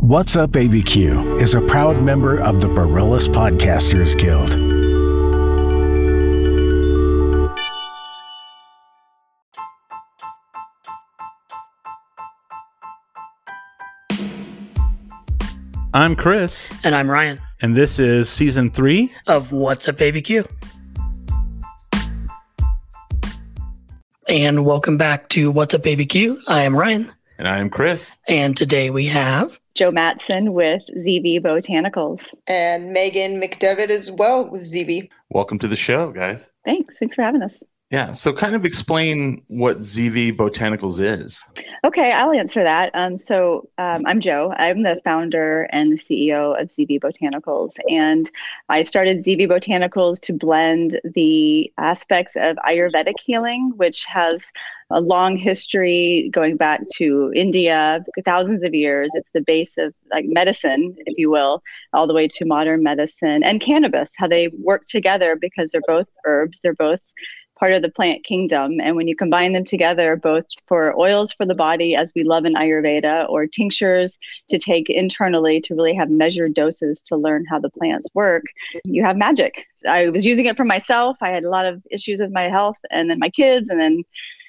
What's Up ABQ is a proud member of the Barillas Podcasters Guild. I'm Chris, And I'm Ryan and this is season three. of What's Up ABQ. And welcome back to What's Up ABQ. I am Ryan. And I am Chris. And today we have Joe Matson with ZV Botanicals. and Megan McDevitt as well with ZV. Welcome to the show, guys. Thanks. Thanks for having us. Yeah, so kind of explain what ZV Botanicals is. Okay, I'll answer that. Um, so um, I'm Joe. I'm the founder and the CEO of ZV Botanicals. And I started ZV Botanicals to blend the aspects of Ayurvedic healing, which has a long history going back to India, thousands of years. It's the base of like medicine, if you will, all the way to modern medicine and cannabis, how they work together because they're both herbs, they're both part of the plant kingdom. And when you combine them together, both for oils for the body, as we love in Ayurveda, or tinctures to take internally to really have measured doses to learn how the plants work, you have magic. I was using it for myself. I had a lot of issues with my health, and then my kids, and then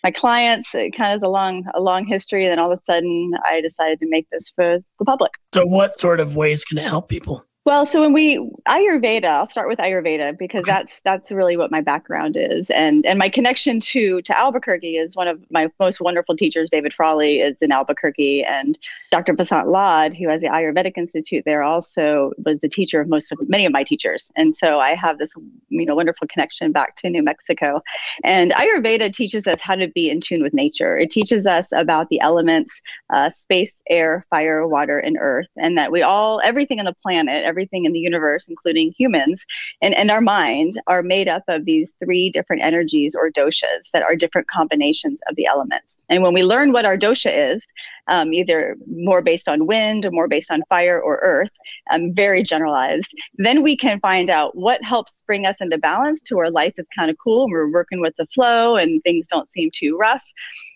my clients. It kind of is a long, a long history. And then all of a sudden, I decided to make this for the public. so what sort of ways can it help people? Well, so when we Ayurveda, I'll start with Ayurveda because Okay. that's that's really what my background is, and and my connection to to Albuquerque is one of my most wonderful teachers. David Frawley is in Albuquerque, and Dr. Vasant Lad, who has the Ayurvedic Institute there, also was the teacher of most of many of my teachers, and so I have this you know wonderful connection back to New Mexico, and Ayurveda teaches us how to be in tune with nature. It teaches us about the elements uh, space, air, fire, water, and earth, and that we all, everything on the planet, everything in the universe, including humans, and, and our mind, are made up of these three different energies or doshas that are different combinations of the elements. And when we learn what our dosha is, um, either more based on wind or more based on fire or earth, um, very generalized, then we can find out what helps bring us into balance to where life is kind of cool and we're working with the flow and things don't seem too rough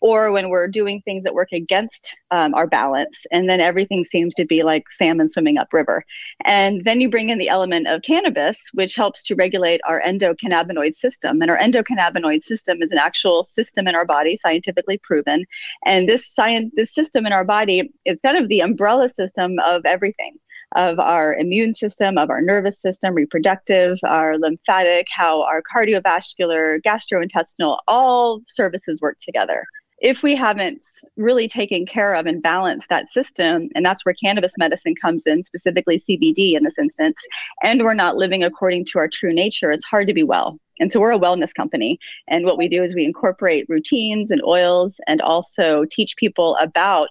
or when we're doing things that work against um, our balance and then everything seems to be like salmon swimming upriver. And then you bring in the element of cannabis which helps to regulate our endocannabinoid system. And our endocannabinoid system is an actual system in our body scientifically proven. And this science this system in our body is kind of the umbrella system of everything of our immune system, of our nervous system, reproductive, our lymphatic, how our cardiovascular, gastrointestinal, all services work together. If we haven't really taken care of and balanced that system, and that's where cannabis medicine comes in, specifically CBD in this instance, and we're not living according to our true nature, it's hard to be well. And so we're a wellness company. And what we do is we incorporate routines and oils and also teach people about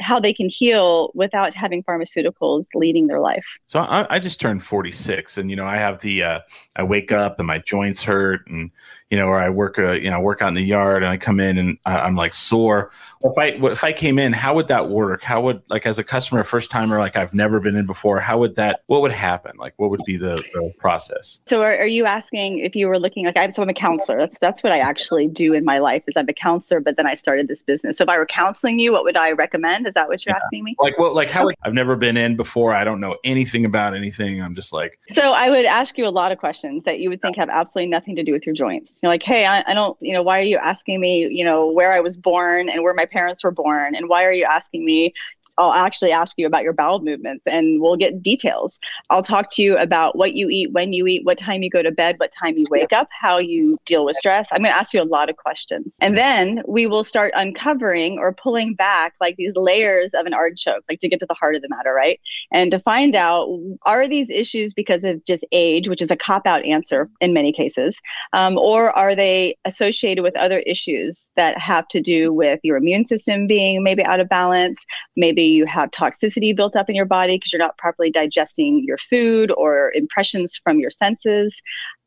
how they can heal without having pharmaceuticals leading their life. So I, I just turned 46, and you know I have the uh, I wake up and my joints hurt, and you know, or I work uh, you know work out in the yard, and I come in and I, I'm like sore. If I if I came in, how would that work? How would like as a customer, first timer, like I've never been in before, how would that? What would happen? Like what would be the, the process? So are, are you asking if you were looking like I'm so I'm a counselor. That's that's what I actually do in my life is I'm a counselor, but then I started this business. So if I were counseling you, what would I recommend? Is that what you're Yeah. asking me? Like well, Like how? I've never been in before. I don't know anything about anything. I'm just like So I would ask you a lot of questions that you would think have absolutely nothing to do with your joints. You're like, hey, I, I don't, you know, why are you asking me, you know, where I was born and where my parents were born, and why are you asking me? I'll actually ask you about your bowel movements and we'll get details. I'll talk to you about what you eat, when you eat, what time you go to bed, what time you wake up, how you deal with stress. I'm going to ask you a lot of questions. And then we will start uncovering or pulling back like these layers of an artichoke, like to get to the heart of the matter, right? And to find out are these issues because of just age, which is a cop out answer in many cases, um, or are they associated with other issues that have to do with your immune system being maybe out of balance? Maybe you have toxicity built up in your body because you're not properly digesting your food or impressions from your senses.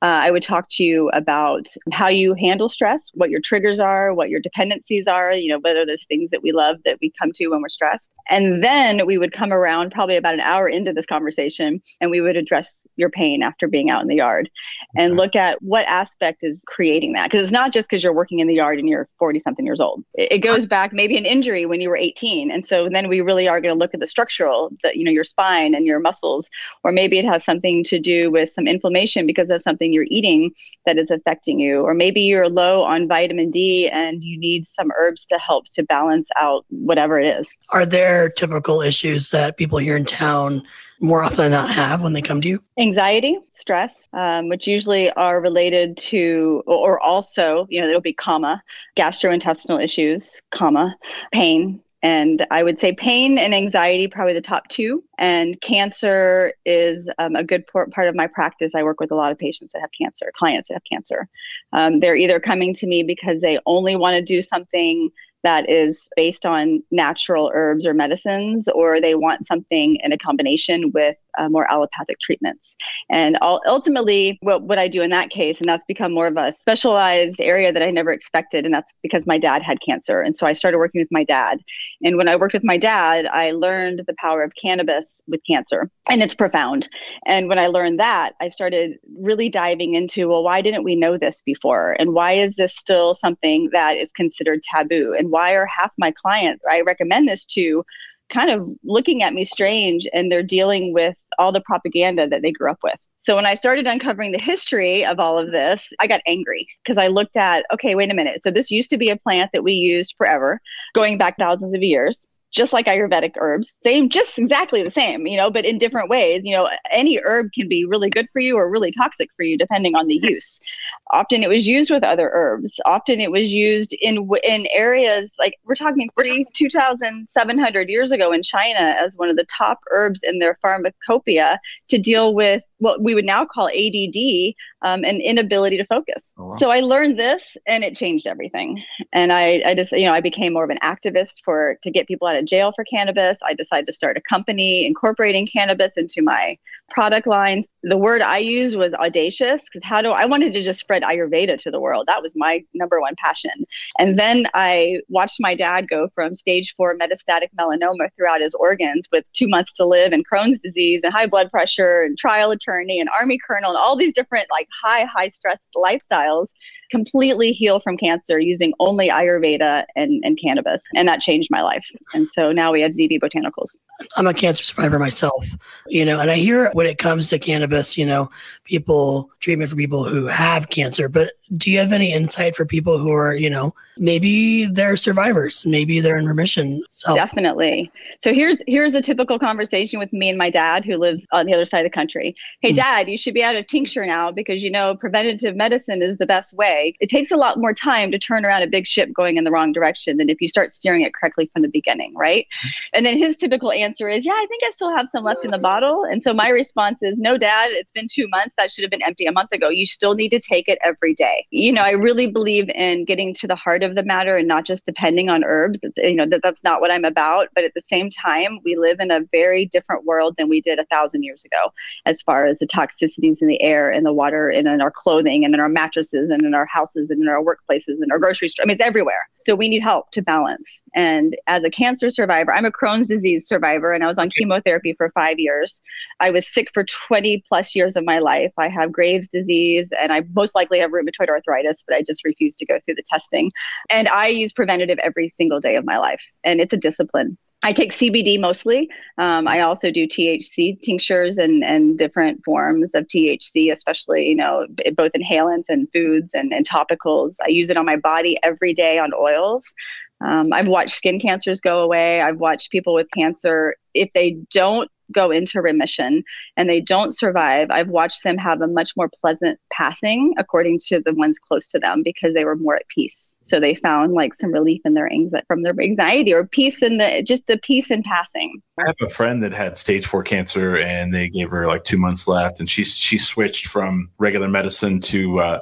Uh, I would talk to you about how you handle stress, what your triggers are, what your dependencies are, you know, whether there's things that we love that we come to when we're stressed. And then we would come around probably about an hour into this conversation and we would address your pain after being out in the yard and look at what aspect is creating that. Because it's not just because you're working in the yard and you're 40 something years old. It, it goes back maybe an injury when you were 18. And so then we really are going to look at the structural, that you know, your spine and your muscles, or maybe it has something to do with some inflammation because of something you're eating that is affecting you. Or maybe you're low on vitamin D and you need some herbs to help to balance out whatever it is. Are there typical issues that people here in town more often than not have when they come to you? Anxiety, stress, um, which usually are related to, or also, you know, it'll be comma, gastrointestinal issues, comma, pain, and I would say pain and anxiety, probably the top two. And cancer is um, a good part of my practice. I work with a lot of patients that have cancer, clients that have cancer. Um, they're either coming to me because they only want to do something that is based on natural herbs or medicines, or they want something in a combination with uh, more allopathic treatments. And I'll, ultimately, what, what I do in that case, and that's become more of a specialized area that I never expected, and that's because my dad had cancer. And so I started working with my dad. And when I worked with my dad, I learned the power of cannabis with cancer, and it's profound. And when I learned that, I started really diving into well, why didn't we know this before? And why is this still something that is considered taboo? And why are half my clients I recommend this to kind of looking at me strange and they're dealing with all the propaganda that they grew up with. So when I started uncovering the history of all of this, I got angry because I looked at, okay, wait a minute. So this used to be a plant that we used forever, going back thousands of years just like Ayurvedic herbs, same, just exactly the same, you know, but in different ways. You know, any herb can be really good for you or really toxic for you, depending on the use. Often it was used with other herbs. Often it was used in in areas like we're talking three, 2,700 years ago in China as one of the top herbs in their pharmacopoeia to deal with what we would now call ADD um, and inability to focus. Oh, wow. So I learned this and it changed everything. And I, I just, you know, I became more of an activist for to get people out of jail for cannabis. I decided to start a company incorporating cannabis into my product lines. The word I used was audacious because how do I wanted to just spread Ayurveda to the world. That was my number one passion. And then I watched my dad go from stage four metastatic melanoma throughout his organs with two months to live and Crohn's disease and high blood pressure and trial attorney and army colonel and all these different like high, high stress lifestyles completely heal from cancer using only Ayurveda and, and cannabis. And that changed my life. And so now we have ZV Botanicals. I'm a cancer survivor myself, you know, and I hear when it comes to cannabis, you know, people treatment for people who have cancer, but do you have any insight for people who are, you know, maybe they're survivors, maybe they're in remission? So. Definitely. So here's here's a typical conversation with me and my dad who lives on the other side of the country. Hey, mm. dad, you should be out of tincture now because you know preventative medicine is the best way. It takes a lot more time to turn around a big ship going in the wrong direction than if you start steering it correctly from the beginning, right? Mm. And then his typical answer is, "Yeah, I think I still have some left in the bottle." And so my response is, "No, dad, it's been 2 months. That should have been empty a month ago. You still need to take it every day." You know, I really believe in getting to the heart of the matter and not just depending on herbs. It's, you know, that, that's not what I'm about. But at the same time, we live in a very different world than we did a thousand years ago, as far as the toxicities in the air and the water and in our clothing and in our mattresses and in our houses and in our workplaces and our grocery store. I mean, it's everywhere. So we need help to balance. And as a cancer survivor, I'm a Crohn's disease survivor, and I was on chemotherapy for five years. I was sick for 20 plus years of my life. I have Graves' disease, and I most likely have rheumatoid arthritis, but I just refuse to go through the testing. And I use preventative every single day of my life, and it's a discipline. I take CBD mostly. Um, I also do THC tinctures and, and different forms of THC, especially, you know, both inhalants and foods and, and topicals. I use it on my body every day on oils. Um, I've watched skin cancers go away. I've watched people with cancer, if they don't go into remission and they don't survive, I've watched them have a much more pleasant passing according to the ones close to them because they were more at peace. So they found like some relief in their anxiety from their anxiety or peace in the just the peace in passing. I have a friend that had stage four cancer and they gave her like two months left and she she switched from regular medicine to uh,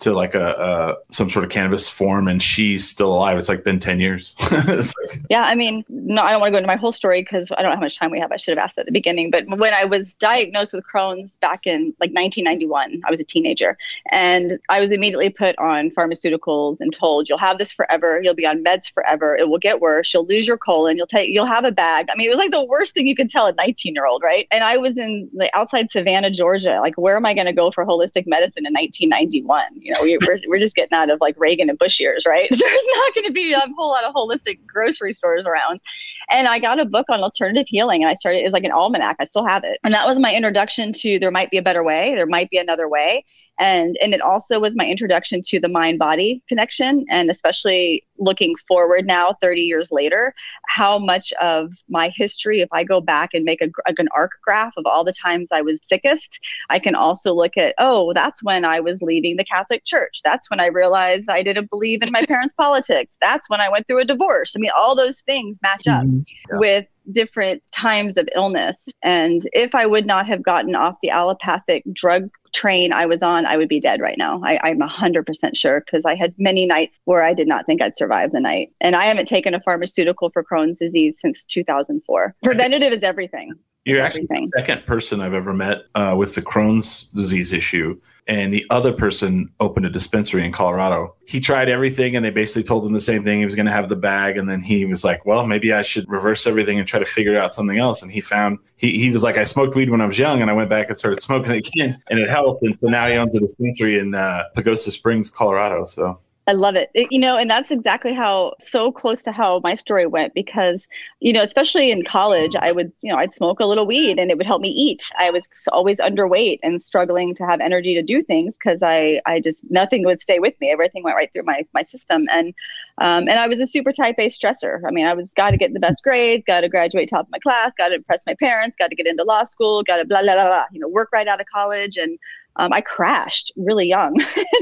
to like a, a some sort of cannabis form, and she's still alive. It's like been ten years. like, yeah, I mean, no, I don't want to go into my whole story because I don't know how much time we have. I should have asked at the beginning. But when I was diagnosed with Crohn's back in like 1991, I was a teenager, and I was immediately put on pharmaceuticals and told, "You'll have this forever. You'll be on meds forever. It will get worse. You'll lose your colon. You'll take. You'll have a bag." I mean, it was like the worst thing you could tell a 19 year old, right? And I was in like outside Savannah, Georgia. Like, where am I going to go for holistic medicine in 1991? You know, we, we're we're just getting out of like Reagan and Bush years, right? There's not going to be a whole lot of holistic grocery stores around. And I got a book on alternative healing, and I started. It was like an almanac. I still have it, and that was my introduction to there might be a better way. There might be another way and and it also was my introduction to the mind body connection and especially looking forward now 30 years later how much of my history if i go back and make a, an arc graph of all the times i was sickest i can also look at oh that's when i was leaving the catholic church that's when i realized i didn't believe in my parents politics that's when i went through a divorce i mean all those things match up mm-hmm. yeah. with different times of illness. And if I would not have gotten off the allopathic drug train I was on, I would be dead right now. I, am 100% sure because I had many nights where I did not think I'd survive the night. And I haven't taken a pharmaceutical for Crohn's disease since 2004. Preventative is everything. You're actually the second person I've ever met uh, with the Crohn's disease issue. And the other person opened a dispensary in Colorado. He tried everything and they basically told him the same thing. He was going to have the bag. And then he was like, well, maybe I should reverse everything and try to figure out something else. And he found, he, he was like, I smoked weed when I was young and I went back and started smoking again and it helped. And so now he owns a dispensary in uh, Pagosa Springs, Colorado. So I love it. it. You know, and that's exactly how so close to how my story went because, you know, especially in college, I would, you know, I'd smoke a little weed and it would help me eat. I was always underweight and struggling to have energy to do things because I, I just nothing would stay with me. Everything went right through my my system, and um, and I was a super type A stressor. I mean, I was got to get the best grades, got to graduate top of my class, got to impress my parents, got to get into law school, got to blah blah blah blah. You know, work right out of college and um, I crashed really young.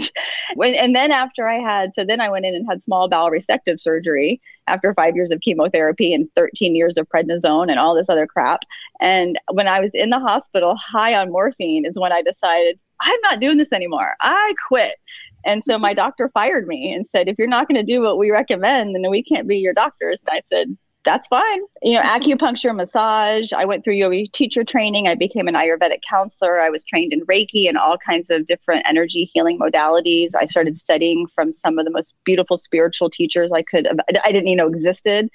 when, and then after I had, so then I went in and had small bowel resective surgery after five years of chemotherapy and 13 years of prednisone and all this other crap. And when I was in the hospital high on morphine is when I decided I'm not doing this anymore. I quit. And so my doctor fired me and said, if you're not going to do what we recommend, then we can't be your doctors. And I said, that's fine. You know, acupuncture, massage. I went through yoga teacher training. I became an Ayurvedic counselor. I was trained in Reiki and all kinds of different energy healing modalities. I started studying from some of the most beautiful spiritual teachers I could, I didn't even know existed.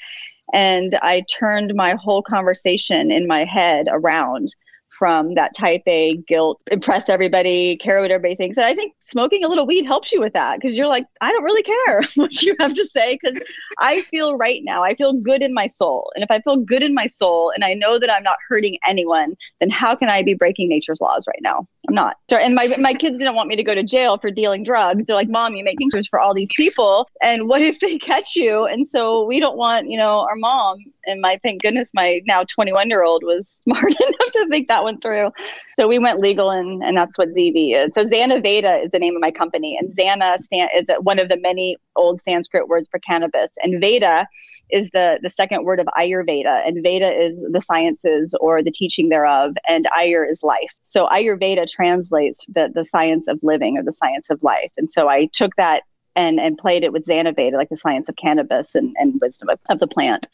And I turned my whole conversation in my head around from that type A guilt, impress everybody, care what everybody thinks. And I think smoking a little weed helps you with that because you're like, I don't really care what you have to say because I feel right now, I feel good in my soul. And if I feel good in my soul and I know that I'm not hurting anyone, then how can I be breaking nature's laws right now? I'm not. So, and my my kids didn't want me to go to jail for dealing drugs. They're like, "Mom, you make tinctures for all these people, and what if they catch you?" And so we don't want, you know, our mom and my thank goodness my now 21 year old was smart enough to think that one through. So we went legal, and and that's what ZV is. So Xana Veda is the name of my company, and Xana is one of the many old Sanskrit words for cannabis, and Veda is the the second word of Ayurveda, and Veda is the sciences or the teaching thereof, and Ayur is life. So Ayurveda translates the the science of living or the science of life, and so I took that and and played it with Xanaveda, like the science of cannabis and, and wisdom of, of the plant.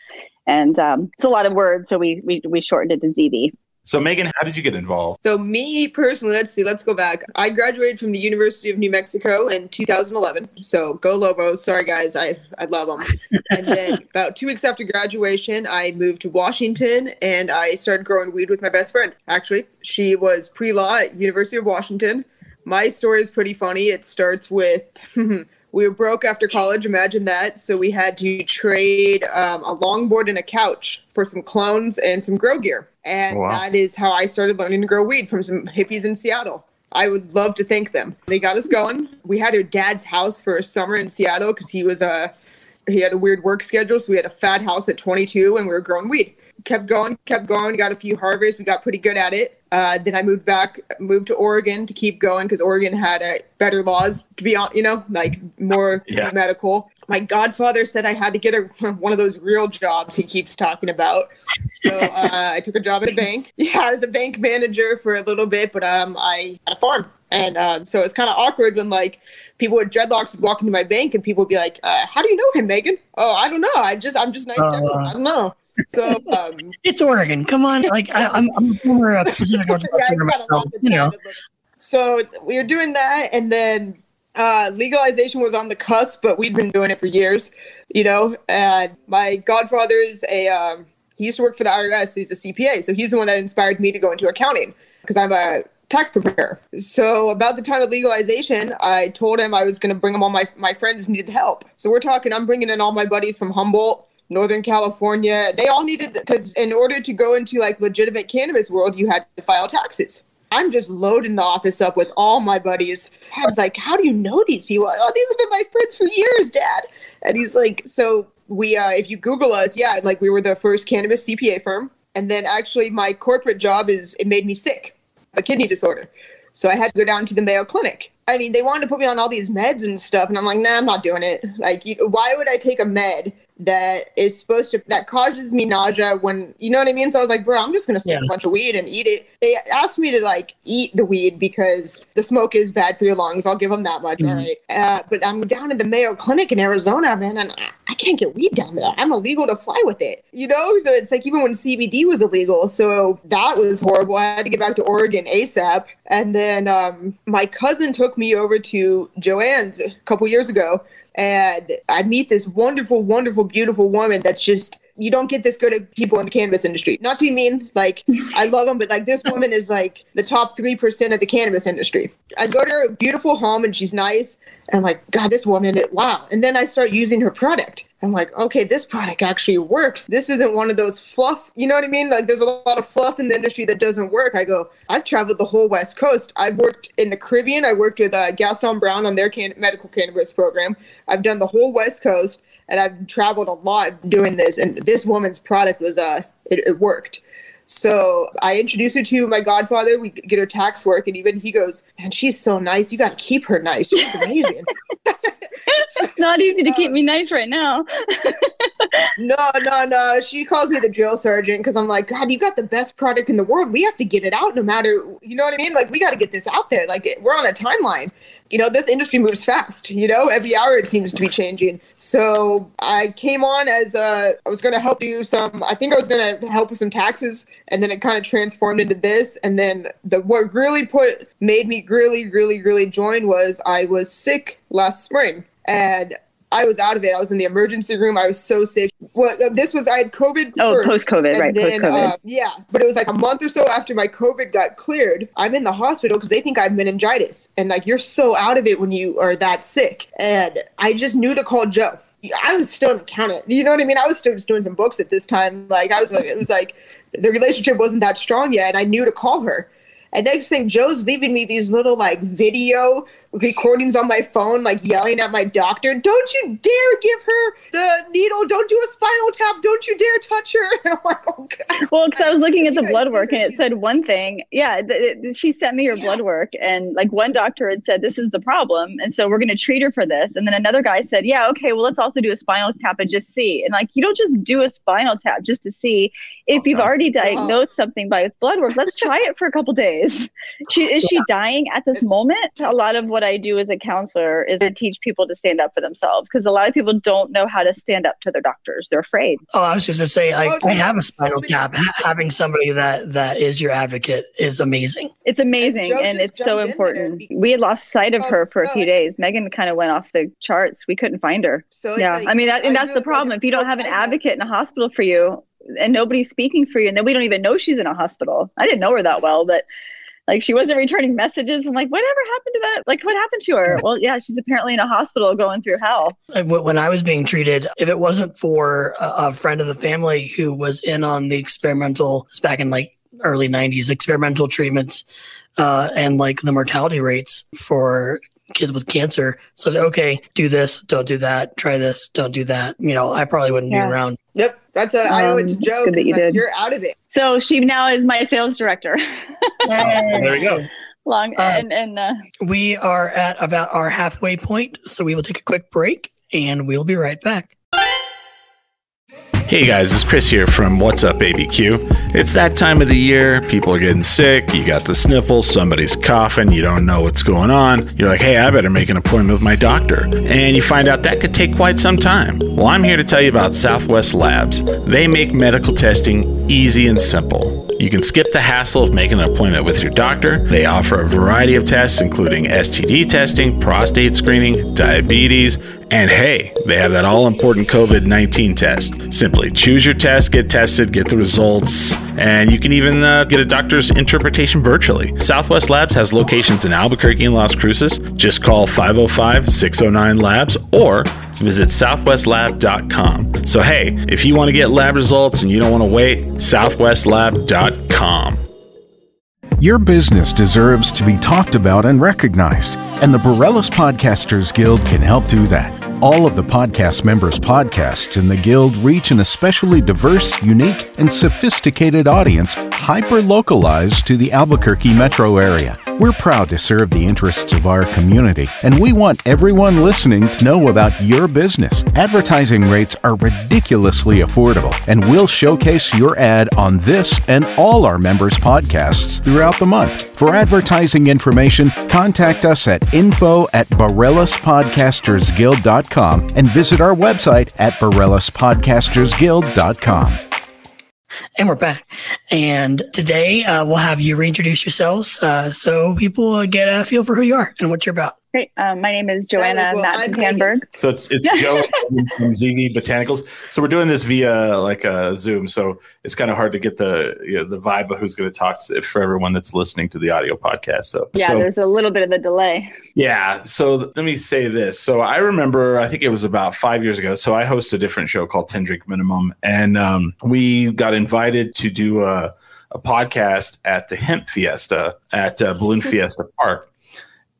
And um, it's a lot of words, so we we, we shortened it to ZV. So, Megan, how did you get involved? So, me personally, let's see, let's go back. I graduated from the University of New Mexico in 2011. So, go Lobos. Sorry, guys, I, I love them. and then, about two weeks after graduation, I moved to Washington and I started growing weed with my best friend. Actually, she was pre law at University of Washington. My story is pretty funny. It starts with. we were broke after college imagine that so we had to trade um, a longboard and a couch for some clones and some grow gear and wow. that is how I started learning to grow weed from some hippies in Seattle. I would love to thank them. They got us going. We had our dad's house for a summer in Seattle because he was a he had a weird work schedule, so we had a fat house at 22 and we were growing weed. Kept going, kept going. Got a few harvests. We got pretty good at it. Uh, then I moved back, moved to Oregon to keep going because Oregon had uh, better laws. To be on, you know, like more yeah. medical my godfather said I had to get a, one of those real jobs he keeps talking about. So uh, I took a job at a bank. Yeah, I was a bank manager for a little bit, but um, I had a farm. And um, so it's kind of awkward when like people with dreadlocks would walk into my bank and people would be like, uh, "How do you know him, Megan?" Oh, I don't know. I just I'm just nice Oh, to everyone. uh. I don't know. So um, It's Oregon. Come on. Like I, I'm, I'm a former uh, Pacific Northwest I runner a myself. You know. So we were doing that, and then uh, legalization was on the cusp, but we'd been doing it for years. You know, and my godfather's a um, he used to work for the IRS. He's a CPA, so he's the one that inspired me to go into accounting because I'm a tax preparer. So about the time of legalization, I told him I was going to bring him all my my friends needed help. So we're talking. I'm bringing in all my buddies from Humboldt. Northern California, they all needed because in order to go into like legitimate cannabis world, you had to file taxes. I'm just loading the office up with all my buddies. Dad's like, "How do you know these people?" Oh, these have been my friends for years, Dad. And he's like, "So we, uh, if you Google us, yeah, like we were the first cannabis CPA firm, and then actually my corporate job is it made me sick, a kidney disorder, so I had to go down to the Mayo Clinic. I mean, they wanted to put me on all these meds and stuff, and I'm like, nah, I'm not doing it. Like, you, why would I take a med that is supposed to that causes me nausea when you know what I mean? So I was like, bro, I'm just gonna smoke Yeah. a bunch of weed and eat it. They asked me to like eat the weed because the smoke is bad for your lungs. I'll give them that much, all Mhm. right. Uh, but I'm down in the Mayo Clinic in Arizona, man, and I, I can't get weed down there. I'm illegal to fly with it, you know. So it's like even when CBD was illegal, so that was horrible. I had to get back to Oregon ASAP, and then um, my cousin took me over to Joanne's a couple years ago and I meet this wonderful, wonderful, beautiful woman that's just you don't get this good at people in the cannabis industry. Not to be mean, like I love them, but like this woman is like the top three percent of the cannabis industry. I go to her beautiful home and she's nice, and I'm like, God, this woman, it wow. And then I start using her product. I'm like, okay, this product actually works. This isn't one of those fluff, you know what I mean? Like there's a lot of fluff in the industry that doesn't work. I go, I've traveled the whole West Coast. I've worked in the Caribbean. I worked with uh, Gaston Brown on their can- medical cannabis program. I've done the whole West Coast and I've traveled a lot doing this. And this woman's product was, uh, it, it worked. So I introduced her to my godfather. We get her tax work, and even he goes, "Man, she's so nice. You got to keep her nice. She's amazing." It's not easy to keep me nice right now. no, no, no. She calls me the drill sergeant because I'm like, God, you got the best product in the world. We have to get it out, no matter. You know what I mean? Like we got to get this out there. Like we're on a timeline. You know, this industry moves fast. You know, every hour it seems to be changing. So I came on as uh, I was going to help do some. I think I was going to help with some taxes, and then it kind of transformed into this. And then the what really put made me really, really, really join was I was sick last spring, and I was out of it. I was in the emergency room. I was so sick. Well, uh, this was I had COVID. Oh, first, post-COVID, right, then, post-COVID. uh, yeah, but it was like a month or so after my COVID got cleared. I'm in the hospital because they think I have meningitis, and like you're so out of it when you are that sick. And I just knew to call Joe. I was still an accountant. You know what I mean? I was still just doing some books at this time. Like I was like, it was like the relationship wasn't that strong yet, and I knew to call her. And next thing, Joe's leaving me these little like video recordings on my phone, like yelling at my doctor, "Don't you dare give her the needle! Don't do a spinal tap! Don't you dare touch her!" I'm like, "Oh God." Well, because I was looking at the blood work and it said one thing. Yeah, th- th- she sent me her Yeah. blood work, and like one doctor had said, This is the problem. And so we're going to treat her for this. And then another guy said, Yeah, okay, well, let's also do a spinal tap and just see. And like, you don't just do a spinal tap just to see if you've Okay. already diagnosed something by blood work. Let's try it for a couple days. She, is she dying at this moment? A lot of what I do as a counselor is to teach people to stand up for themselves because a lot of people don't know how to stand up to their doctors. They're afraid. Oh, I was just gonna say, I, I have a spinal tap. Having somebody that that is your advocate is amazing. It's amazing Joe and it's so jumped in there important. be- We had lost sight of Oh, her for a few I- days. Megan kind of went off the charts. We couldn't find her. So it's yeah, like, I mean, that, and that's the problem. If you don't have an advocate in a hospital for you, and nobody's speaking for you, and then we don't even know she's in a hospital. I didn't know her that well, but like she wasn't returning messages. I'm like, whatever happened to that? Like, what happened to her? Well, yeah, she's apparently in a hospital going through hell. When I was being treated, if it wasn't for a, friend of the family who was in on the experimental, it's back in like early 90s, experimental treatments uh, and like the mortality rates for kids with cancer. So, okay, do this, don't do that, try this, don't do that. You know, I probably wouldn't Yeah. be around. Yep, that's what I owe it to Um, Joe. good that 'cause, you like, did. You're out of it. So she now is my sales director. there we go. Long Uh, and and uh, We are at about our halfway point, so we will take a quick break and we'll be right back. Hey guys, it's Chris here from What's Up ABQ. It's that time of the year. People are getting sick. You got the sniffles. Somebody's coughing. You don't know what's going on. You're like, hey, I better make an appointment with my doctor. And you find out that could take quite some time. Well, I'm here to tell you about Southwest Labs. They make medical testing easy and simple. You can skip the hassle of making an appointment with your doctor. They offer a variety of tests, including STD testing, prostate screening, diabetes, and hey, they have that all important COVID 19 test. Simply choose your test, get tested, get the results, and you can even uh, get a doctor's interpretation virtually. Southwest Labs has locations in Albuquerque and Las Cruces. Just call 505 609 Labs or visit southwestlab.com. So, hey, if you want to get lab results and you don't want to wait, southwestlab.com. Your business deserves to be talked about and recognized, and the Bareilles Podcasters Guild can help do that. All of the podcast members' podcasts in the Guild reach an especially diverse, unique, and sophisticated audience, hyper localized to the Albuquerque metro area. We're proud to serve the interests of our community, and we want everyone listening to know about your business. Advertising rates are ridiculously affordable, and we'll showcase your ad on this and all our members' podcasts throughout the month. For advertising information, contact us at info at BareillasPodcastersGuild.com and visit our website at BareillasPodcastersGuild.com. And we're back. And today uh, we'll have you reintroduce yourselves uh, so people get a feel for who you are and what you're about. Great. Um, my name is Joanna well. I'm Matson-Tanberg. So it's it's Joe from ZV Botanicals. So we're doing this via like a Zoom. So it's kind of hard to get the you know, the vibe of who's going to talk for everyone that's listening to the audio podcast. So Yeah, so, there's a little bit of a delay. yeah. So th- let me say this. So I remember, I think it was about five years ago. So I host a different show called Ten Drink Minimum, and um, we got invited to do a, a podcast at the Hemp Fiesta at uh, Balloon Fiesta Park.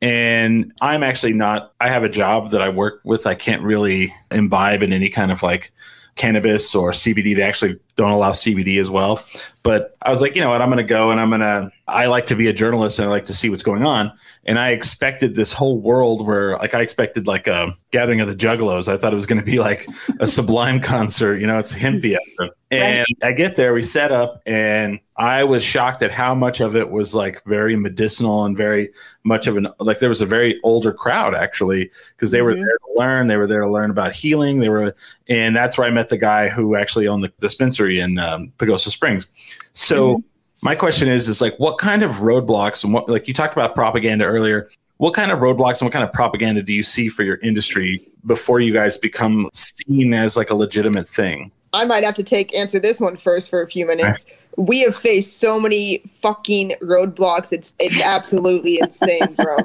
And I'm actually not. I have a job that I work with. I can't really imbibe in any kind of like cannabis or CBD. They actually don't allow CBD as well. But I was like, you know what? I'm going to go and I'm going to. I like to be a journalist and I like to see what's going on. And I expected this whole world where, like, I expected like a gathering of the Juggalos. I thought it was going to be like a Sublime concert. You know, it's hemp fiesta. And I get there, we set up, and I was shocked at how much of it was like very medicinal and very much of an like there was a very older crowd actually because they were Mhm. there to learn. They were there to learn about healing. They were, and that's where I met the guy who actually owned the dispensary in um, Pagosa Springs. So my question is, is like, what kind of roadblocks and what like you talked about propaganda earlier? What kind of roadblocks and what kind of propaganda do you see for your industry before you guys become seen as like a legitimate thing? I might have to take answer this one first for a few minutes. We have faced so many fucking roadblocks. It's it's absolutely insane, bro.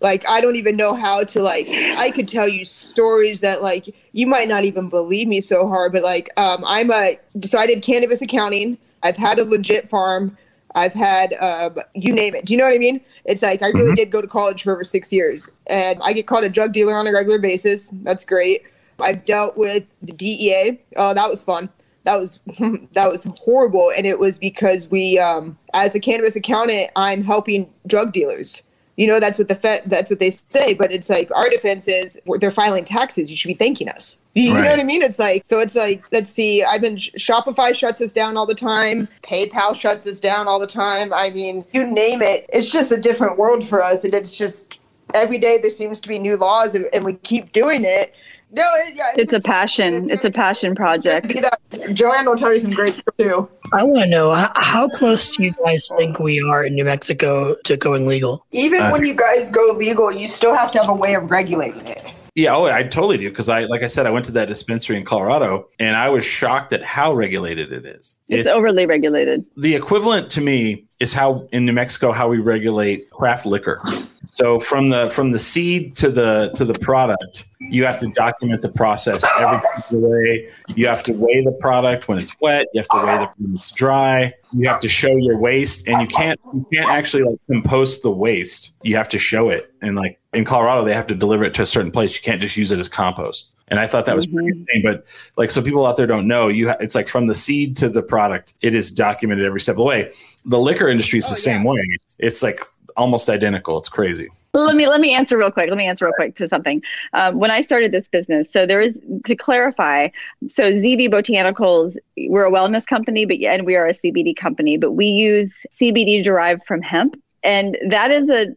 Like I don't even know how to like. I could tell you stories that like you might not even believe me so hard. But like, um, I'm a so i did cannabis accounting. I've had a legit farm. I've had uh, you name it. Do you know what I mean? It's like I really Mhm. did go to college for over six years, and I get called a drug dealer on a regular basis. That's great. I've dealt with the DEA. Oh, that was fun. That was that was horrible, and it was because we, um, as a cannabis accountant, I'm helping drug dealers. You know, that's what the Fed, that's what they say. But it's like our defense is they're filing taxes. You should be thanking us. You know what I mean? It's like so. It's like let's see. I've been Shopify shuts us down all the time. PayPal shuts us down all the time. I mean, you name it. It's just a different world for us, and it's just every day there seems to be new laws, and, and we keep doing it. No, it, yeah, It's a passion. It's a passion project. That. Joanne will tell you some great stuff too. I want to know how, how close do you guys think we are in New Mexico to going legal? Even Uh, when you guys go legal, you still have to have a way of regulating it. Yeah, oh, I totally do because I, like I said, I went to that dispensary in Colorado and I was shocked at how regulated it is. It's It- overly regulated. the equivalent to me is how in New Mexico how we regulate craft liquor. So from the from the seed to the to the product, you have to document the process every single way. You have to weigh the product when it's wet. You have to weigh the when it's dry. You have to show your waste, and you can't you can't actually like compost the waste. You have to show it, and like in Colorado, they have to deliver it to a certain place. You can't just use it as compost. And I thought that was pretty mm-hmm. insane. But like, so people out there don't know, you ha- it's like from the seed to the product, it is documented every step of the way. The liquor industry is the Oh, same yeah. way. It's like almost identical. It's crazy. Let me let me answer real quick. Let me answer real quick to something. Um, when I started this business, so there is to clarify. So ZV Botanicals, we're a wellness company, but and we are a CBD company, but we use CBD derived from hemp, and that is a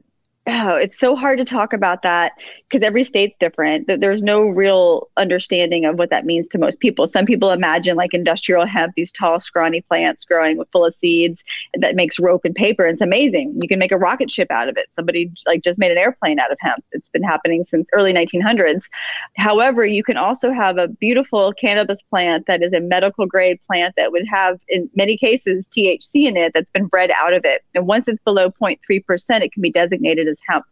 oh, it's so hard to talk about that because every state's different. There's no real understanding of what that means to most people. Some people imagine like industrial hemp, these tall, scrawny plants growing with full of seeds that makes rope and paper. It's amazing. You can make a rocket ship out of it. Somebody like just made an airplane out of hemp. It's been happening since early 1900s. However, you can also have a beautiful cannabis plant that is a medical grade plant that would have, in many cases, THC in it that's been bred out of it. And once it's below 0.3%, it can be designated as hemp.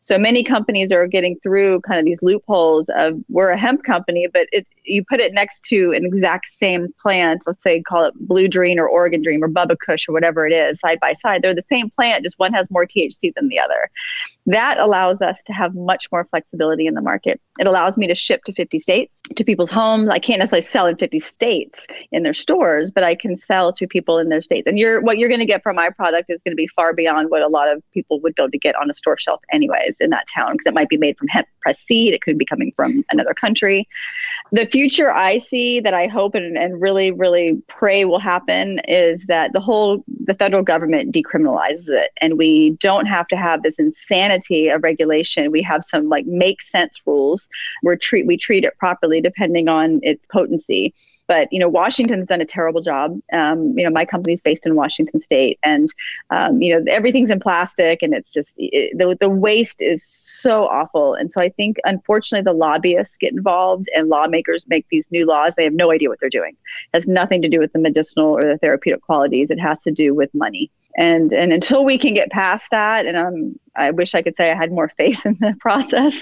So many companies are getting through kind of these loopholes of we're a hemp company, but it, you put it next to an exact same plant, let's say call it Blue Dream or Oregon Dream or Bubba Kush or whatever it is, side by side. They're the same plant, just one has more THC than the other. That allows us to have much more flexibility in the market. It allows me to ship to 50 states, to people's homes. I can't necessarily sell in 50 states in their stores, but I can sell to people in their states. And you're what you're going to get from my product is going to be far beyond what a lot of people would go to get on a store shelf anyways in that town because it might be made from hemp press seed. It could be coming from another country. The future I see that I hope and, and really, really pray will happen is that the whole the federal government decriminalizes it and we don't have to have this insanity of regulation. We have some like make sense rules where treat we treat it properly depending on its potency. But you know, Washington's done a terrible job. Um, you know, my company's based in Washington State, and um, you know everything's in plastic, and it's just it, the the waste is so awful. And so I think, unfortunately, the lobbyists get involved, and lawmakers make these new laws. They have no idea what they're doing. It has nothing to do with the medicinal or the therapeutic qualities. It has to do with money and and until we can get past that and um, i wish i could say i had more faith in the process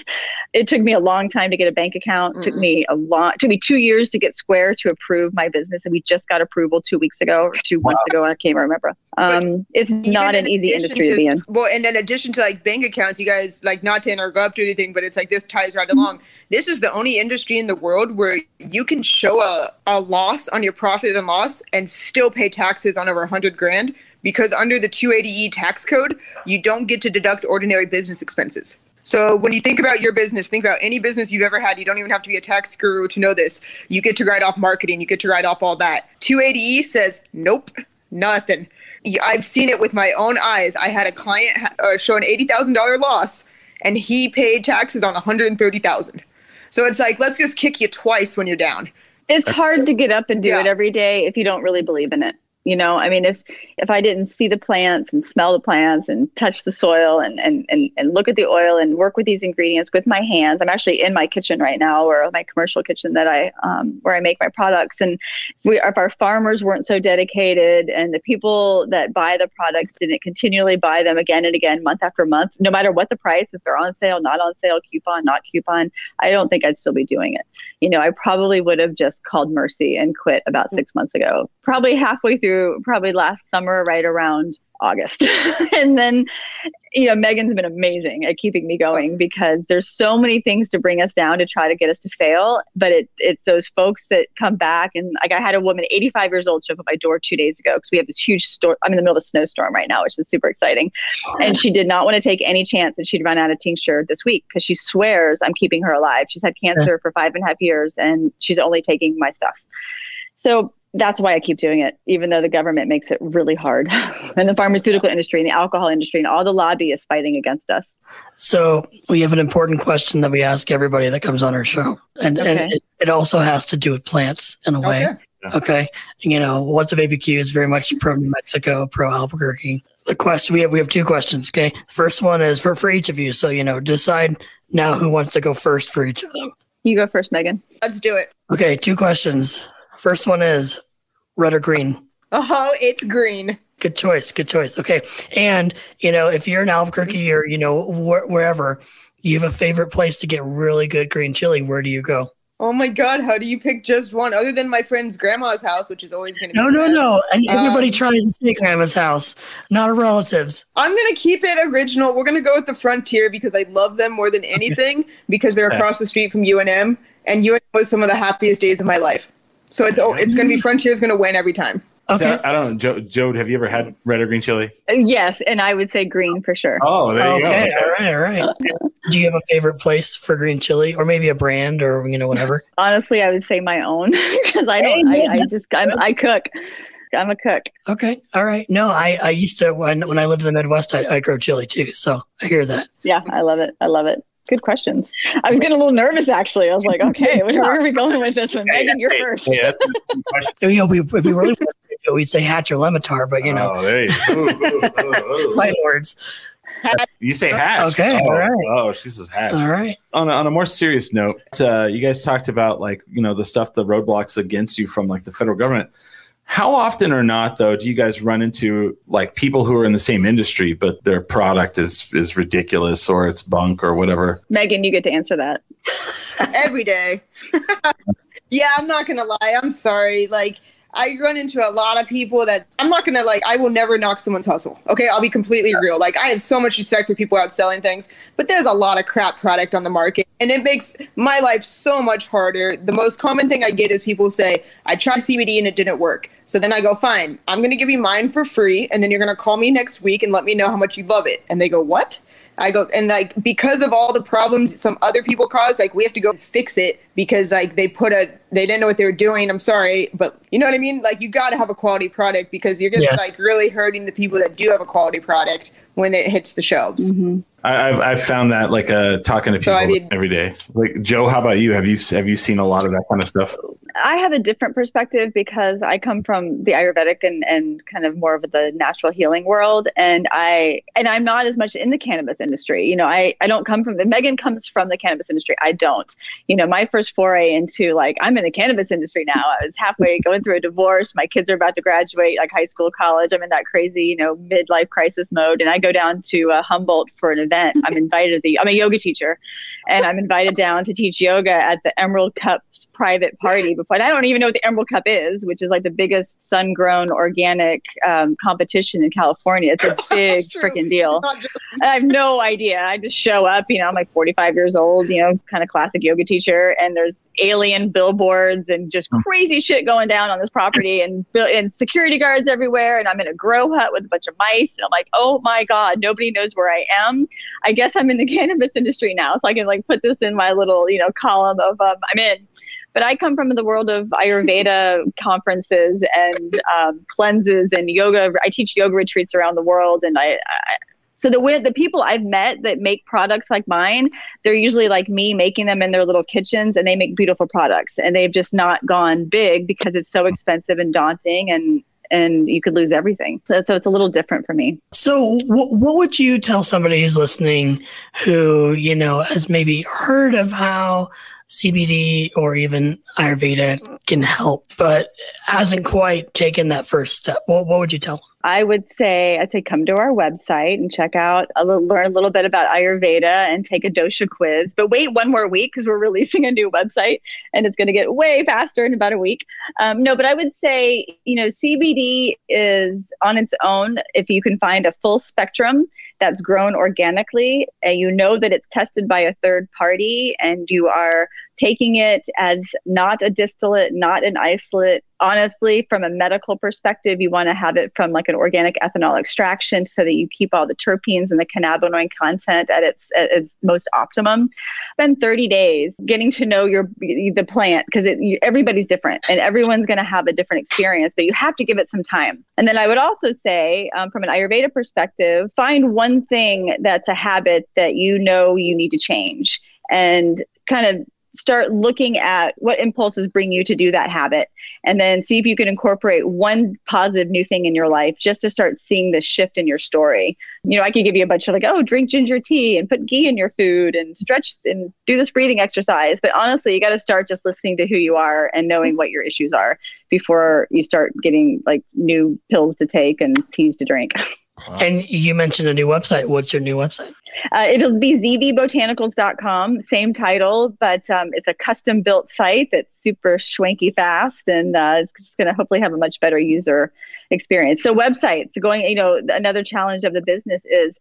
it took me a long time to get a bank account mm-hmm. took me a long took me two years to get square to approve my business and we just got approval two weeks ago or two wow. months ago i can't remember um, it's not an easy industry to, to, be in well and in addition to like bank accounts you guys like not to interrupt to anything but it's like this ties right mm-hmm. along this is the only industry in the world where you can show a, a loss on your profit and loss and still pay taxes on over 100 grand because under the 280E tax code, you don't get to deduct ordinary business expenses. So when you think about your business, think about any business you've ever had. You don't even have to be a tax guru to know this. You get to write off marketing, you get to write off all that. 280E says, nope, nothing. I've seen it with my own eyes. I had a client uh, show an $80,000 loss and he paid taxes on 130,000. So it's like, let's just kick you twice when you're down. It's hard to get up and do yeah. it every day if you don't really believe in it you know i mean if if i didn't see the plants and smell the plants and touch the soil and and and, and look at the oil and work with these ingredients with my hands i'm actually in my kitchen right now or my commercial kitchen that i um, where i make my products. And we if our farmers weren't so dedicated and the people that buy the products didn't continually buy them again and again month after month no matter what the price if they're on sale not on sale coupon not coupon i don't think i'd still be doing it. You know i probably would have just called mercy and quit about six months ago probably halfway through probably last summer, right around August. and then, you know, Megan's been amazing at keeping me going because there's so many things to bring us down to try to get us to fail. But it, it's those folks that come back. And like I had a woman, 85 years old, show up at my door two days ago because we have this huge storm. I'm in the middle of a snowstorm right now, which is super exciting. And she did not want to take any chance that she'd run out of tincture this week because she swears I'm keeping her alive. She's had cancer yeah. for five and a half years and she's only taking my stuff. So that's why I keep doing it, even though the government makes it really hard. and the pharmaceutical industry and the alcohol industry and all the lobbyists fighting against us. So we have an important question that we ask everybody that comes on our show. And, okay. and it, it, also has to do with plants in a way. Okay. okay. You know, what's Up ABQ is very much pro New Mexico, pro Albuquerque. The question we have we have two questions. Okay. The first one is for, for each of you. So, you know, decide now who wants to go first for each of them. You go first, Megan. Let's do it. Okay, two questions. First one is red or green? Oh, it's green. Good choice. Good choice. Okay. And, you know, if you're in Albuquerque or, you know, wh- wherever, you have a favorite place to get really good green chili, where do you go? Oh my God, how do you pick just one other than my friend's grandma's house, which is always going to be No, no, best. no. And everybody um, tries to say grandma's house, not relatives. I'm going to keep it original. We're going to go with the Frontier because I love them more than anything okay. because they're across the street from UNM and UNM was some of the happiest days of my life. So it's oh, it's going to be Frontier's going to win every time. Okay. So, I don't know, Joe, Joe. Have you ever had red or green chili? Yes, and I would say green for sure. Oh, there you okay. go. All right. All right. Do you have a favorite place for green chili, or maybe a brand, or you know whatever? Honestly, I would say my own because I don't. I, I just I'm, I cook. I'm a cook. Okay. All right. No, I, I used to when when I lived in the Midwest, I I grow chili too. So I hear that. Yeah, I love it. I love it. Good questions. I was getting a little nervous actually. I was like, okay, where, where are we going with this one? Megan, you're Hey, first. hey, that's a good question. You know, if we, if we really wanted to, we'd say Hatch or Lemitar, but you know, Oh, there you go. Ooh. words. You say hatch. Okay, Oh, all right. Oh, she says hatch. All right. on a, on a more serious note, uh, you guys talked about like you know the stuff, the roadblocks against you from like the federal government. How often or not though do you guys run into like people who are in the same industry but their product is is ridiculous or it's bunk or whatever? Megan, you get to answer that. every day. yeah, I'm not gonna lie. I'm sorry. Like I run into a lot of people that I'm not gonna like. I will never knock someone's hustle. Okay, I'll be completely real. Like I have so much respect for people out selling things, but there's a lot of crap product on the market, and it makes my life so much harder. The most common thing I get is people say, "I tried CBD and it didn't work." So then I go, "Fine, I'm gonna give you mine for free, and then you're gonna call me next week and let me know how much you love it." And they go, "What?" I go and like because of all the problems some other people caused, like we have to go fix it because like they put a they didn't know what they were doing. I'm sorry, but you know what I mean? Like you got to have a quality product because you're just Yeah. like really hurting the people that do have a quality product when it hits the shelves. I, I've, I've found that like uh, talking to people I mean- every day. Like Joe, how about you? Have you have you seen a lot of that kind of stuff? I have a different perspective because I come from the Ayurvedic and, and kind of more of the natural healing world. And I and I'm not as much in the cannabis industry. You know, I, I don't come from the Megan comes from the cannabis industry. I don't. You know, my first foray into like I'm in the cannabis industry now. I was halfway going through a divorce. My kids are about to graduate like high school, college. I'm in that crazy, you know, midlife crisis mode. And I go down to uh, Humboldt for an event. I'm invited to the I'm a yoga teacher and I'm invited down to teach yoga at the Emerald Cup private party before. And I don't even know what the Emerald Cup is, which is like the biggest sun grown organic um, competition in California. It's a big freaking deal. I have no idea. I just show up, you know, I'm like 45 years old, you know, kind of classic yoga teacher, and there's alien billboards and just crazy shit going down on this property and and security guards everywhere. And I'm in a grow hut with a bunch of mice, and I'm like, oh my god, nobody knows where I am. I guess I'm in the cannabis industry now, so I can like put this in my little, you know, column of um, I'm in. But I come from the world of Ayurveda conferences and um, cleanses and yoga. I teach yoga retreats around the world, and I, I so the the people I've met that make products like mine, they're usually like me making them in their little kitchens, and they make beautiful products. And they've just not gone big because it's so expensive and daunting, and and you could lose everything. So, so it's a little different for me. So, wh- what would you tell somebody who's listening who, you know, has maybe heard of how CBD or even Ayurveda can help, but hasn't quite taken that first step? What, what would you tell them? I would say I'd say come to our website and check out a little, learn a little bit about Ayurveda and take a dosha quiz. But wait one more week because we're releasing a new website and it's going to get way faster in about a week. Um, no, but I would say you know CBD is on its own if you can find a full spectrum that's grown organically and you know that it's tested by a third party and you are taking it as not a distillate, not an isolate. Honestly, from a medical perspective, you want to have it from like an organic ethanol extraction so that you keep all the terpenes and the cannabinoid content at its at its most optimum. Spend 30 days getting to know your the plant because everybody's different and everyone's going to have a different experience, but you have to give it some time. And then I would also say, um, from an Ayurveda perspective, find one thing that's a habit that you know you need to change and kind of start looking at what impulses bring you to do that habit and then see if you can incorporate one positive new thing in your life just to start seeing the shift in your story. You know i could give you a bunch of like oh drink ginger tea and put ghee in your food and stretch and do this breathing exercise. But honestly you got to start just listening to who you are and knowing what your issues are before you start getting like new pills to take and teas to drink And you mentioned a new website. What's your new website? Uh, it'll be zvbotanicals.com, same title, but um, it's a custom built site that's super schwanky fast and uh, it's just going to hopefully have a much better user experience. So, websites going, you know, another challenge of the business is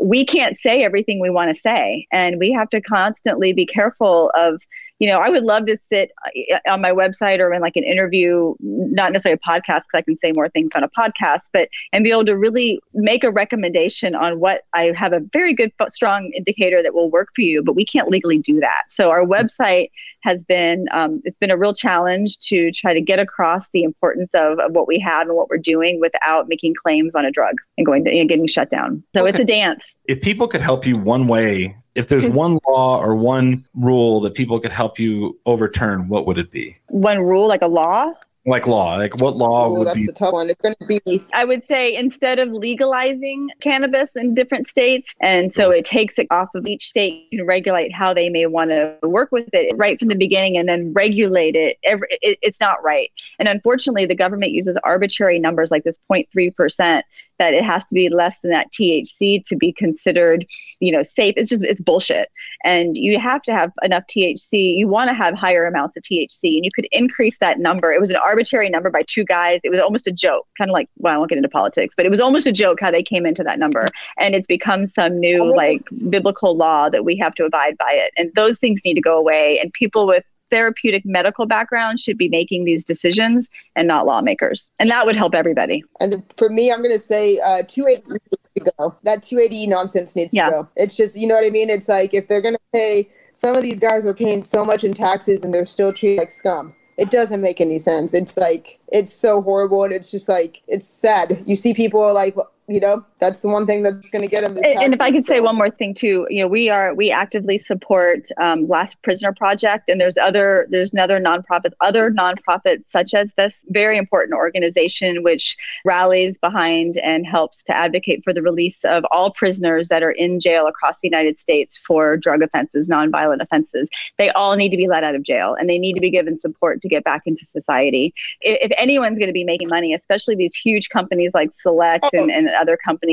we can't say everything we want to say, and we have to constantly be careful of you know, I would love to sit uh, on my website or in like an interview, not necessarily a podcast, because I can say more things on a podcast, but and be able to really make a recommendation on what I have a very good, strong indicator that will work for you, but we can't legally do that. So our website has been um, it's been a real challenge to try to get across the importance of, of what we have and what we're doing without making claims on a drug and going to and getting shut down. So okay. it's a dance. If people could help you one way, if there's one law or one rule that people could help you overturn, what would it be? One rule, like a law? Like law like what law Ooh, would that's be a tough one. It's going to be i would say instead of legalizing cannabis in different states and so it takes it off of each state to regulate how they may want to work with it right from the beginning and then regulate it, every, it it's not right. And unfortunately the government uses arbitrary numbers like this 0.3% that it has to be less than that THC to be considered, you know, safe. It's just it's bullshit. And you have to have enough THC. You want to have higher amounts of THC, and you could increase that number. It was an arbitrary number by two guys. It was almost a joke, kind of like well, I won't get into politics, but it was almost a joke how they came into that number. And it's become some new like biblical law that we have to abide by it. And those things need to go away. And people with therapeutic medical background should be making these decisions and not lawmakers. And that would help everybody. And for me, I'm going to say uh, 280 needs to go. That 280 nonsense needs yeah. to go. It's just, you know what I mean? It's like if they're going to pay, some of these guys are paying so much in taxes and they're still treated like scum. It doesn't make any sense. It's like, it's so horrible. And it's just like, it's sad. You see people like, you know that's the one thing that's going to get them. And if I could so. say one more thing too, you know, we are we actively support um, Last Prisoner Project, and there's other there's another nonprofit, other nonprofits such as this very important organization which rallies behind and helps to advocate for the release of all prisoners that are in jail across the United States for drug offenses, nonviolent offenses. They all need to be let out of jail, and they need to be given support to get back into society. If, if anyone's going to be making money, especially these huge companies like Select and, and other companies,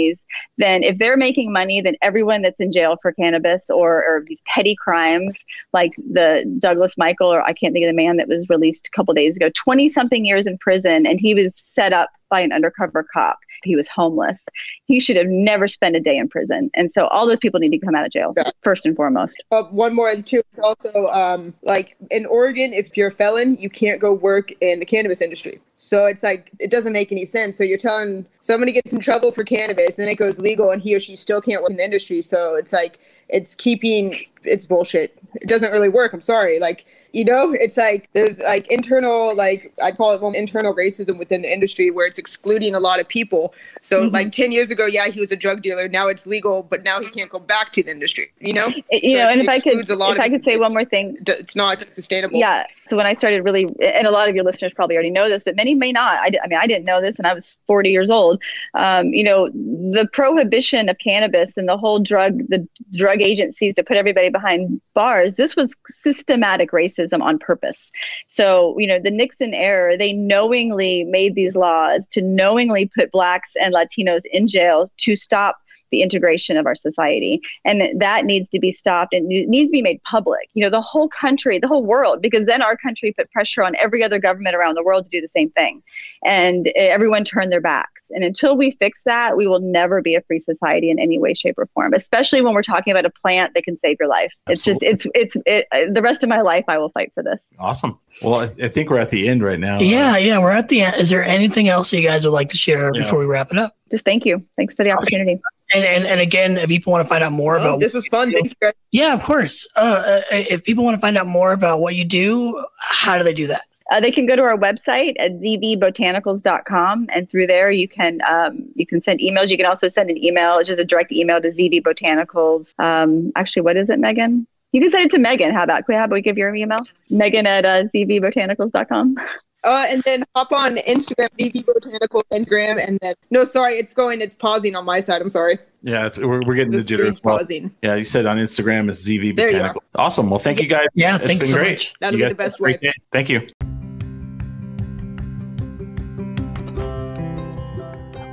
then if they're making money, then everyone that's in jail for cannabis or, or these petty crimes, like the Douglas Michael, or I can't think of the man that was released a couple days ago, 20 something years in prison, and he was set up by an undercover cop. He was homeless. He should have never spent a day in prison. And so all those people need to come out of jail yeah. first and foremost. Uh, one more and two. It's also um, like in Oregon, if you're a felon, you can't go work in the cannabis industry. So it's like it doesn't make any sense. So you're telling somebody gets in trouble for cannabis, and then it goes legal, and he or she still can't work in the industry. So it's like it's keeping it's bullshit. It doesn't really work. I'm sorry. Like you know it's like there's like internal like i call it internal racism within the industry where it's excluding a lot of people. So mm-hmm. like 10 years ago yeah he was a drug dealer. Now it's legal but now he can't go back to the industry you know? You so know and if i could if i could say one more thing. it's not sustainable. Yeah. So when i started really and a lot of your listeners probably already know this but many may not. I, I mean i didn't know this and i was 40 years old. Um, you know the prohibition of cannabis and the whole drug the drug agencies to put everybody behind bars this was systematic racism on purpose. So, you know, the Nixon era, they knowingly made these laws to knowingly put blacks and Latinos in jail to stop the integration of our society. And that needs to be stopped and needs to be made public. You know, the whole country, the whole world, because then our country put pressure on every other government around the world to do the same thing. And everyone turned their backs. And until we fix that, we will never be a free society in any way, shape, or form, especially when we're talking about a plant that can save your life. Absolutely. It's just, it's, it's, it, the rest of my life, I will fight for this. Awesome. Well, I, I think we're at the end right now. Yeah, yeah, we're at the end. Is there anything else you guys would like to share yeah. before we wrap it up? Just thank you. Thanks for the opportunity. And, and, and again, if people want to find out more oh, about this was fun. Thank you. Yeah, of course. Uh, uh, if people want to find out more about what you do, how do they do that? Uh, they can go to our website at zvbotanicals.com, and through there you can um, you can send emails. You can also send an email, just a direct email to zvbotanicals. Um, actually, what is it, Megan? You can send it to Megan. How about, how about we give your email? Megan at uh, zvbotanicals.com. Uh, and then hop on Instagram, ZV Botanical Instagram, and then no, sorry, it's going, it's pausing on my side. I'm sorry. Yeah, we're, we're getting the, the jitter. Well. pausing. Yeah, you said on Instagram it's ZV Botanical. Awesome. Well, thank you guys. Yeah, it's thanks been so great. Much. That'll you be the best way. Thank you.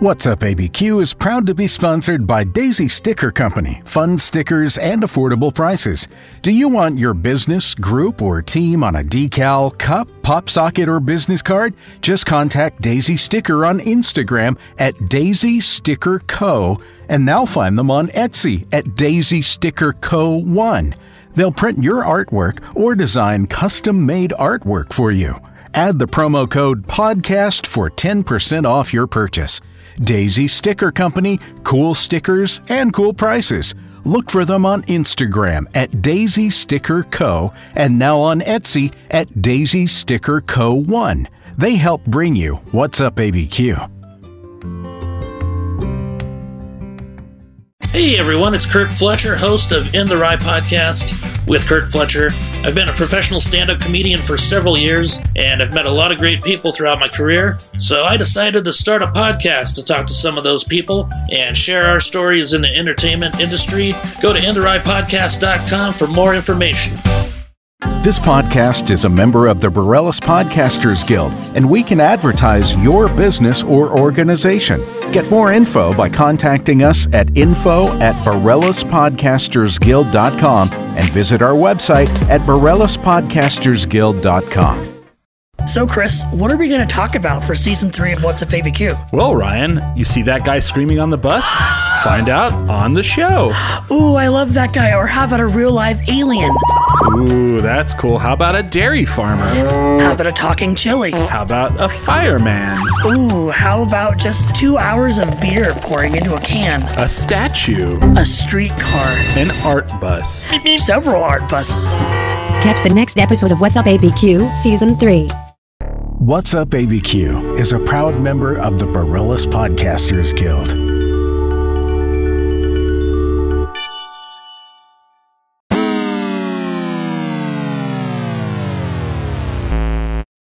What's Up ABQ is proud to be sponsored by Daisy Sticker Company, fun stickers and affordable prices. Do you want your business, group, or team on a decal, cup, pop socket, or business card? Just contact Daisy Sticker on Instagram at Daisy Sticker Co. and now find them on Etsy at Daisy Sticker Co. 1. They'll print your artwork or design custom made artwork for you. Add the promo code PODCAST for 10% off your purchase. Daisy Sticker Company, cool stickers and cool prices. Look for them on Instagram at Daisy Sticker Co. and now on Etsy at Daisy Sticker Co. 1. They help bring you What's Up ABQ. Hey everyone, it's Kurt Fletcher, host of In the Rye podcast with Kurt Fletcher. I've been a professional stand up comedian for several years and I've met a lot of great people throughout my career. So I decided to start a podcast to talk to some of those people and share our stories in the entertainment industry. Go to InTheRyePodcast.com for more information. This podcast is a member of the Borellis Podcasters Guild, and we can advertise your business or organization. Get more info by contacting us at info at BorellisPodcastersGuild.com and visit our website at BorellisPodcastersGuild.com. So, Chris, what are we going to talk about for season three of What's Up ABQ? Well, Ryan, you see that guy screaming on the bus? Find out on the show. Ooh, I love that guy. Or how about a real live alien? Ooh, that's cool. How about a dairy farmer? How about a talking chili? How about a fireman? Ooh, how about just two hours of beer pouring into a can? A statue? A streetcar? An art bus? Several art buses. Catch the next episode of What's Up ABQ, Season 3. What's Up ABQ is a proud member of the Borellis Podcasters Guild.